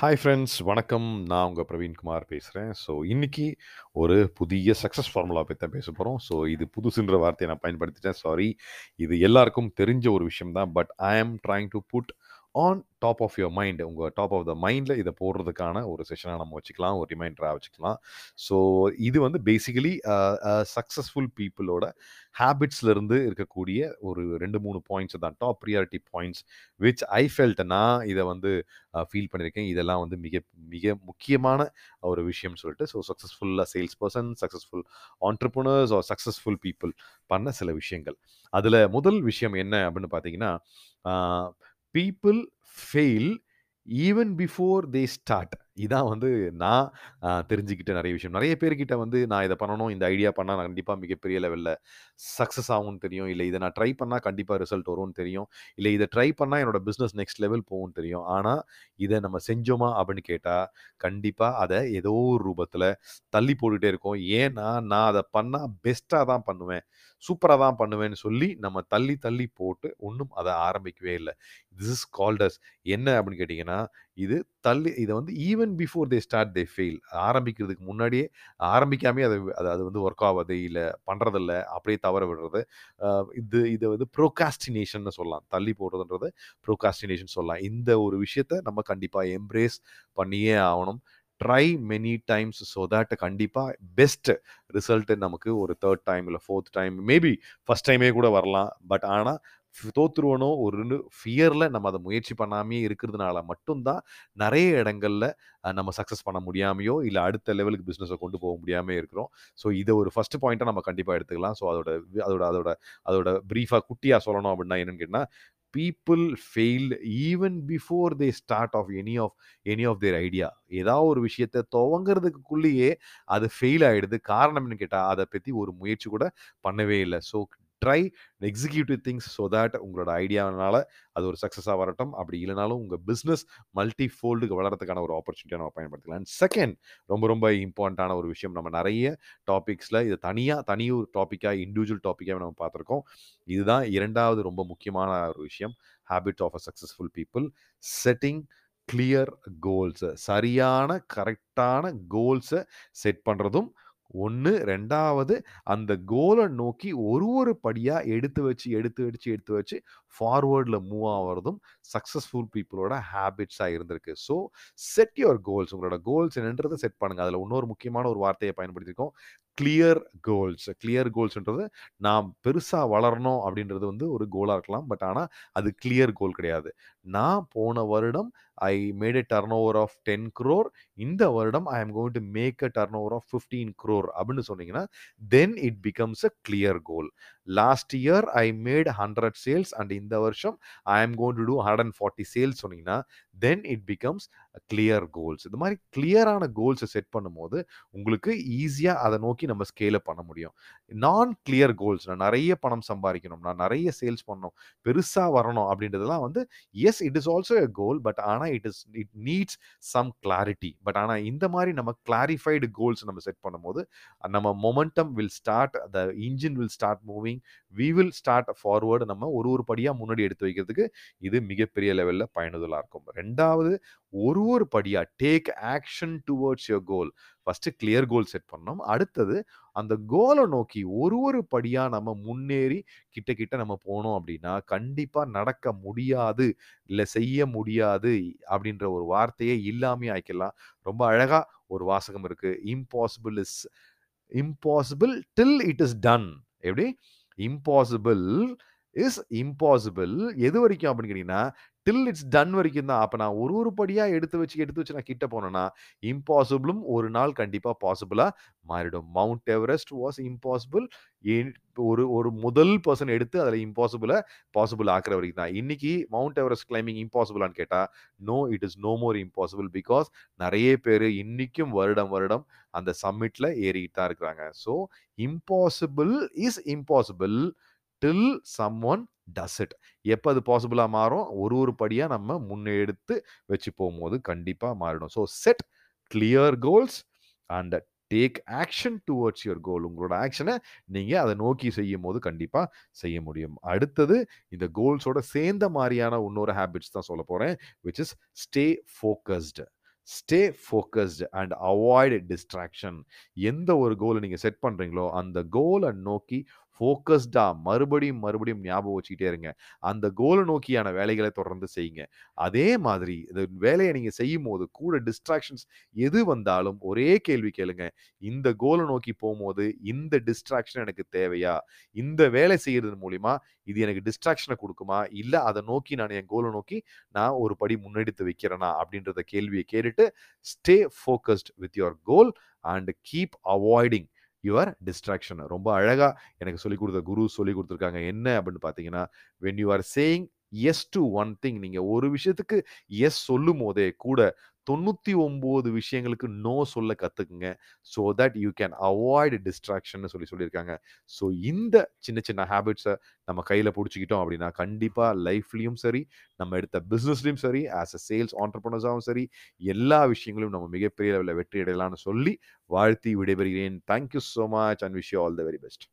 Hi friends வணக்கம். நான் உங்கள் பிரவீன்குமார் பேசுகிறேன் ஸோ இன்றைக்கி ஒரு புதிய சக்ஸஸ் ஃபார்முலா பற்றி தான் பேச போகிறோம் ஸோ இது புதுசுன்ற வார்த்தையை நான் பயன்படுத்திட்டேன். சாரி இது எல்லாருக்கும் தெரிஞ்ச ஒரு விஷயம் தான். But I am trying to put on top of your mind உங்கள் டாப் ஆஃப் த மைண்டில் இதை போடுறதுக்கான ஒரு செஷனாக நம்ம வச்சுக்கலாம். ஒரு ரிமைண்டராக வச்சுக்கலாம். ஸோ இது வந்து பேசிக்கலி சக்ஸஸ்ஃபுல் பீப்புளோட ஹேபிட்ஸ்லேருந்து இருக்கக்கூடிய ஒரு ரெண்டு மூணு பாயிண்ட்ஸ் தான். Top priority points which I felt நான் இதை வந்து ஃபீல் பண்ணியிருக்கேன். இதெல்லாம் வந்து மிக மிக முக்கியமான ஒரு விஷயம்னு சொல்லிட்டு ஸோ சக்ஸஸ்ஃபுல்லாக sales person successful entrepreneurs are successful people பண்ண சில விஷயங்கள். அதில் முதல் விஷயம் என்ன அப்படின்னு பார்த்தீங்கன்னா people fail even before they start இதான் வந்து நான் தெரிஞ்சுக்கிட்ட நிறைய விஷயம். நிறைய பேர்கிட்ட வந்து நான் இதை பண்ணணும் இந்த ஐடியா பண்ணால் நான் கண்டிப்பாக மிகப்பெரிய லெவலில் சக்ஸஸ் ஆகும்னு தெரியும். இல்லை இதை நான் ட்ரை பண்ணால் கண்டிப்பாக ரிசல்ட் வரும்னு தெரியும். இல்லை இதை ட்ரை பண்ணால் என்னோட பிஸ்னஸ் நெக்ஸ்ட் லெவல் போகும்னு தெரியும். ஆனால் இதை நம்ம செஞ்சோமா அப்படின்னு கேட்டால் கண்டிப்பாக அதை ஏதோ ஒரு ரூபத்தில் தள்ளி போட்டுகிட்டே இருக்கோம். ஏன்னா நான் அதை பண்ணால் பெஸ்ட்டாக தான் பண்ணுவேன். சூப்பராக தான் பண்ணுவேன்னு சொல்லி நம்ம தள்ளி தள்ளி போட்டு ஒன்றும் அதை ஆரம்பிக்கவே இல்லை. திஸ் இஸ் கால்டஸ் என்ன? அப்படின்னு கேட்டிங்கன்னா இது தள்ளி இதை வந்து even before they start they fail ஆரம்பிக்கிறதுக்கு முன்னாடியே ஆரம்பிக்காமே அதை அது அது வந்து ஒர்க் ஆகாது இல்லை பண்ணுறதில்ல அப்படியே தவற விடுறது. இது இதை வந்து ப்ரோகாஸ்டினேஷன் சொல்லலாம். தள்ளி போடுறதுன்றது ப்ரோகாஸ்டினேஷன் சொல்லலாம். இந்த ஒரு விஷயத்த நம்ம கண்டிப்பாக எம்ப்ரேஸ் பண்ணியே ஆகணும். Try many times so that கண்டிப்பாக பெஸ்ட் ரிசல்ட் நமக்கு ஒரு தேர்ட் டைம் இல்லை ஃபோர்த் டைம் மேபி ஃபஸ்ட் டைமே கூட வரலாம். பட் ஆனால் தோத்துருவனோ ஒரு ஃபியரில் நம்ம அதை முயற்சி பண்ணாமே இருக்கிறதுனால மட்டும்தான் நிறைய இடங்களில் நம்ம சக்ஸஸ் பண்ண முடியாமையோ இல்லை அடுத்த லெவலுக்கு பிஸ்னஸை கொண்டு போக முடியாமல் இருக்கிறோம். ஸோ இதை ஒரு ஃபஸ்ட் பாயிண்ட்டாக நம்ம கண்டிப்பாக எடுத்துக்கலாம். ஸோ அதோட அதோட அதோட அதோட ப்ரீஃபாக குட்டியாக சொல்லணும் அப்படின்னா என்னென்னு கேட்டால் people fail even before they start of any of any of their idea ஏதாவது ஒரு விஷயத்தை துவங்கிறதுக்குள்ளேயே அது ஃபெயில் ஆகிடுது காரணம் கேட்டால் அதை பற்றி ஒரு முயற்சி கூட பண்ணவே இல்லை. So try executive things so that உங்களோட ஐடியானால அது ஒரு சக்ஸஸாக வரட்டும். அப்படி இல்லைனாலும் உங்கள் பிஸ்னஸ் மல்டி ஃபோல்டுக்கு வளரத்துக்கான ஒரு ஆப்பர்ச்சுனிட்டியாக நம்ம பயன்படுத்திக்கலாம். அண்ட் செகண்ட் ரொம்ப ரொம்ப இம்பார்ட்டண்ட்டான ஒரு விஷயம் நம்ம நிறைய டாபிக்ஸில் இது தனியாக தனி ஒரு டாப்பிக்காக இண்டிவிஜுவல் டாப்பிக்காக நம்ம பார்த்துருக்கோம். இதுதான் இரண்டாவது ரொம்ப முக்கியமான ஒரு விஷயம். Habit of a successful people setting clear கோல்ஸை சரியான கரெக்டான கோல்ஸை செட் பண்ணுறதும் ஒன்று ரெண்டாவது அந்த கோலை நோக்கி ஒரு ஒரு படியாக எடுத்து வச்சு எடுத்து வச்சு எடுத்து வச்சு ஃபார்வேர்டில் மூவ் ஆகிறதும் சக்ஸஸ்ஃபுல் பீப்புளோட ஹேபிட்ஸாக இருந்திருக்கு. ஸோ செட் யுவர் கோல்ஸ் உங்களோட கோல்ஸ் என்னன்றதை செட் பண்ணுங்கள் அதில் இன்னொரு முக்கியமான ஒரு வார்த்தையை பயன்படுத்தியிருக்கோம் கிளியர் கோல்ஸ் கிளியர் கோல்ஸ்ன்றது நாம் பெருசாக வளரணும் அப்படின்றது வந்து ஒரு கோலாக இருக்கலாம். பட் ஆனால் அது கிளியர் கோல் கிடையாது. நான் போன வருடம் I made a turnover of ten crore இந்த வருடம் I am going to make a turnover of fifteen crore அப்படின்னு சொன்னீங்கன்னா then it becomes a clear goal last year I made hundred sales and இந்த வருஷம் I am gonna do two hundred and forty sales சொன்னீங்கன்னா then it becomes clear goals இந்த மாதிரி கிளியரான கோல்ஸை set பண்ணும்போது உங்களுக்கு ஈஸியாக அதை நோக்கி நம்ம ஸ்கேலை பண்ண முடியும். நான் கிளியர் கோல்ஸ் நான் நிறைய பணம் சம்பாதிக்கணும் நான் நிறைய சேல்ஸ் பண்ணணும் பெருசாக வரணும் அப்படின்றதெல்லாம் வந்து yes it is also a goal but ஆனால் it is it needs some clarity but ஆனால் இந்த மாதிரி நம்ம கிளாரிஃபைடு கோல்ஸ் நம்ம செட் பண்ணும்போது நம்ம momentum will start the engine will start moving we will start forward நம்ம ஒரு ஒரு படியாக முன்னாடி எடுத்து வைக்கிறதுக்கு இது மிகப்பெரிய லெவலில் பயனுதலாக இருக்கும். ரெண்டாவது ஒரு ஒரு படியாக take action towards your goal first clear goal set பண்ணோம் அடுத்தது அந்த கோலை நோக்கி ஒரு ஒரு படியாக நம்ம முன்னேறி கிட்ட கிட்ட நம்ம போனோம் அப்படின்னா கண்டிப்பாக நடக்க முடியாது இல்லை செய்ய முடியாது அப்படின்ற ஒரு வார்த்தையே இல்லாமே ஆய்க்கலாம். ரொம்ப அழகாக ஒரு வாசகம் இருக்குது impossible is impossible till it is done எப்படி? இம்பாசிபிள் இஸ் இம்பாசிபிள் எது வரைக்கும் அப்படின்னு கேட்டீங்கன்னா டில் இட்ஸ் டன் வரைக்கும் தான். அப்போ நான் ஒரு ஒரு படியாக எடுத்து வச்சு எடுத்து வச்சு நான் கிட்ட போனேன்னா இம்பாசிபிளும் ஒரு நாள் கண்டிப்பாக பாசிபிளாக மாறிடும். மவுண்ட் எவரெஸ்ட் வாஸ் இம்பாசிபிள் ஒரு ஒரு முதல் பர்சன் எடுத்து அதில் இம்பாசிபிளை பாசிபிள் ஆக்குற வரைக்கும் தான். இன்னைக்கு மவுண்ட் எவரெஸ்ட் கிளைம்பிங் இம்பாசிபிளான்னு கேட்டால் no it is no more impossible because நிறைய பேர் இன்னைக்கும் வருடம் வருடம் அந்த சம்மிட்டில் ஏறிக்கிட்டு தான் இருக்கிறாங்க. So impossible is impossible till someone does it எப்போ அது பாசிபிளாக மாறும்? ஒரு ஒரு படியாக நம்ம முன்னெடுத்து வச்சு போகும்போது கண்டிப்பாக மாறிடும். So set clear goals and take action towards your goal உங்களோட ஆக்ஷனை நீங்கள் அதை நோக்கி செய்யும் போது கண்டிப்பாக செய்ய முடியும். அடுத்தது இந்த கோல்ஸோட சேர்ந்த மாதிரியான இன்னொரு ஹேபிட்ஸ் தான் சொல்ல போகிறேன் which is stay focused stay focused and avoid distraction எந்த ஒரு கோலை நீங்கள் செட் பண்ணுறீங்களோ அந்த கோலை நோக்கி ஃபோக்கஸ்டாக மறுபடியும் மறுபடியும் ஞாபகம் வச்சுக்கிட்டே இருங்க. அந்த கோலை நோக்கியான வேலைகளை தொடர்ந்து செய்யுங்க. அதே மாதிரி இந்த வேலையை நீங்கள் செய்யும் போது கூட டிஸ்ட்ராக்ஷன்ஸ் எது வந்தாலும் ஒரே கேள்வி கேளுங்க. இந்த கோலை நோக்கி போகும்போது இந்த டிஸ்ட்ராக்ஷன் எனக்கு தேவையா? இந்த வேலை செய்கிறது மூலிமா இது எனக்கு டிஸ்ட்ராக்ஷனை கொடுக்குமா? இல்லை அதை நோக்கி நான் என் கோலை நோக்கி நான் ஒரு படி முன்னெடுத்து வைக்கிறேனா? அப்படின்றத கேள்வியை கேட்டுட்டு stay focused with your goal and keep avoiding your distraction. ரொம்ப அழகாக எனக்கு சொல்லிக் கொடுத்த குரு சொல்லி கொடுத்துருக்காங்க. என்ன அப்படின்னு பார்த்தீங்கன்னா when you are saying yes to one thing நீங்கள் ஒரு விஷயத்துக்கு எஸ் சொல்லும் போதே கூட தொண்ணூற்றி ஒம்பது விஷயங்களுக்கு நோ சொல்ல கற்றுக்குங்க so that you can avoid distraction சொல்லி சொல்லியிருக்காங்க. ஸோ இந்த சின்ன சின்ன ஹேபிட்ஸை நம்ம கையில் பிடிச்சிக்கிட்டோம் அப்படின்னா கண்டிப்பாக லைஃப்லையும் சரி நம்ம எடுத்த பிஸ்னஸ்லையும் சரி ஆஸ் அ சேல்ஸ் ஆண்டர்பனர்ஸாகவும் சரி எல்லா விஷயங்களையும் நம்ம மிகப்பெரிய லெவலில் வெற்றி அடையலாம்னு சொல்லி வாழ்த்தி விடைபெறுகிறேன். Thank you so much and wish you all the very best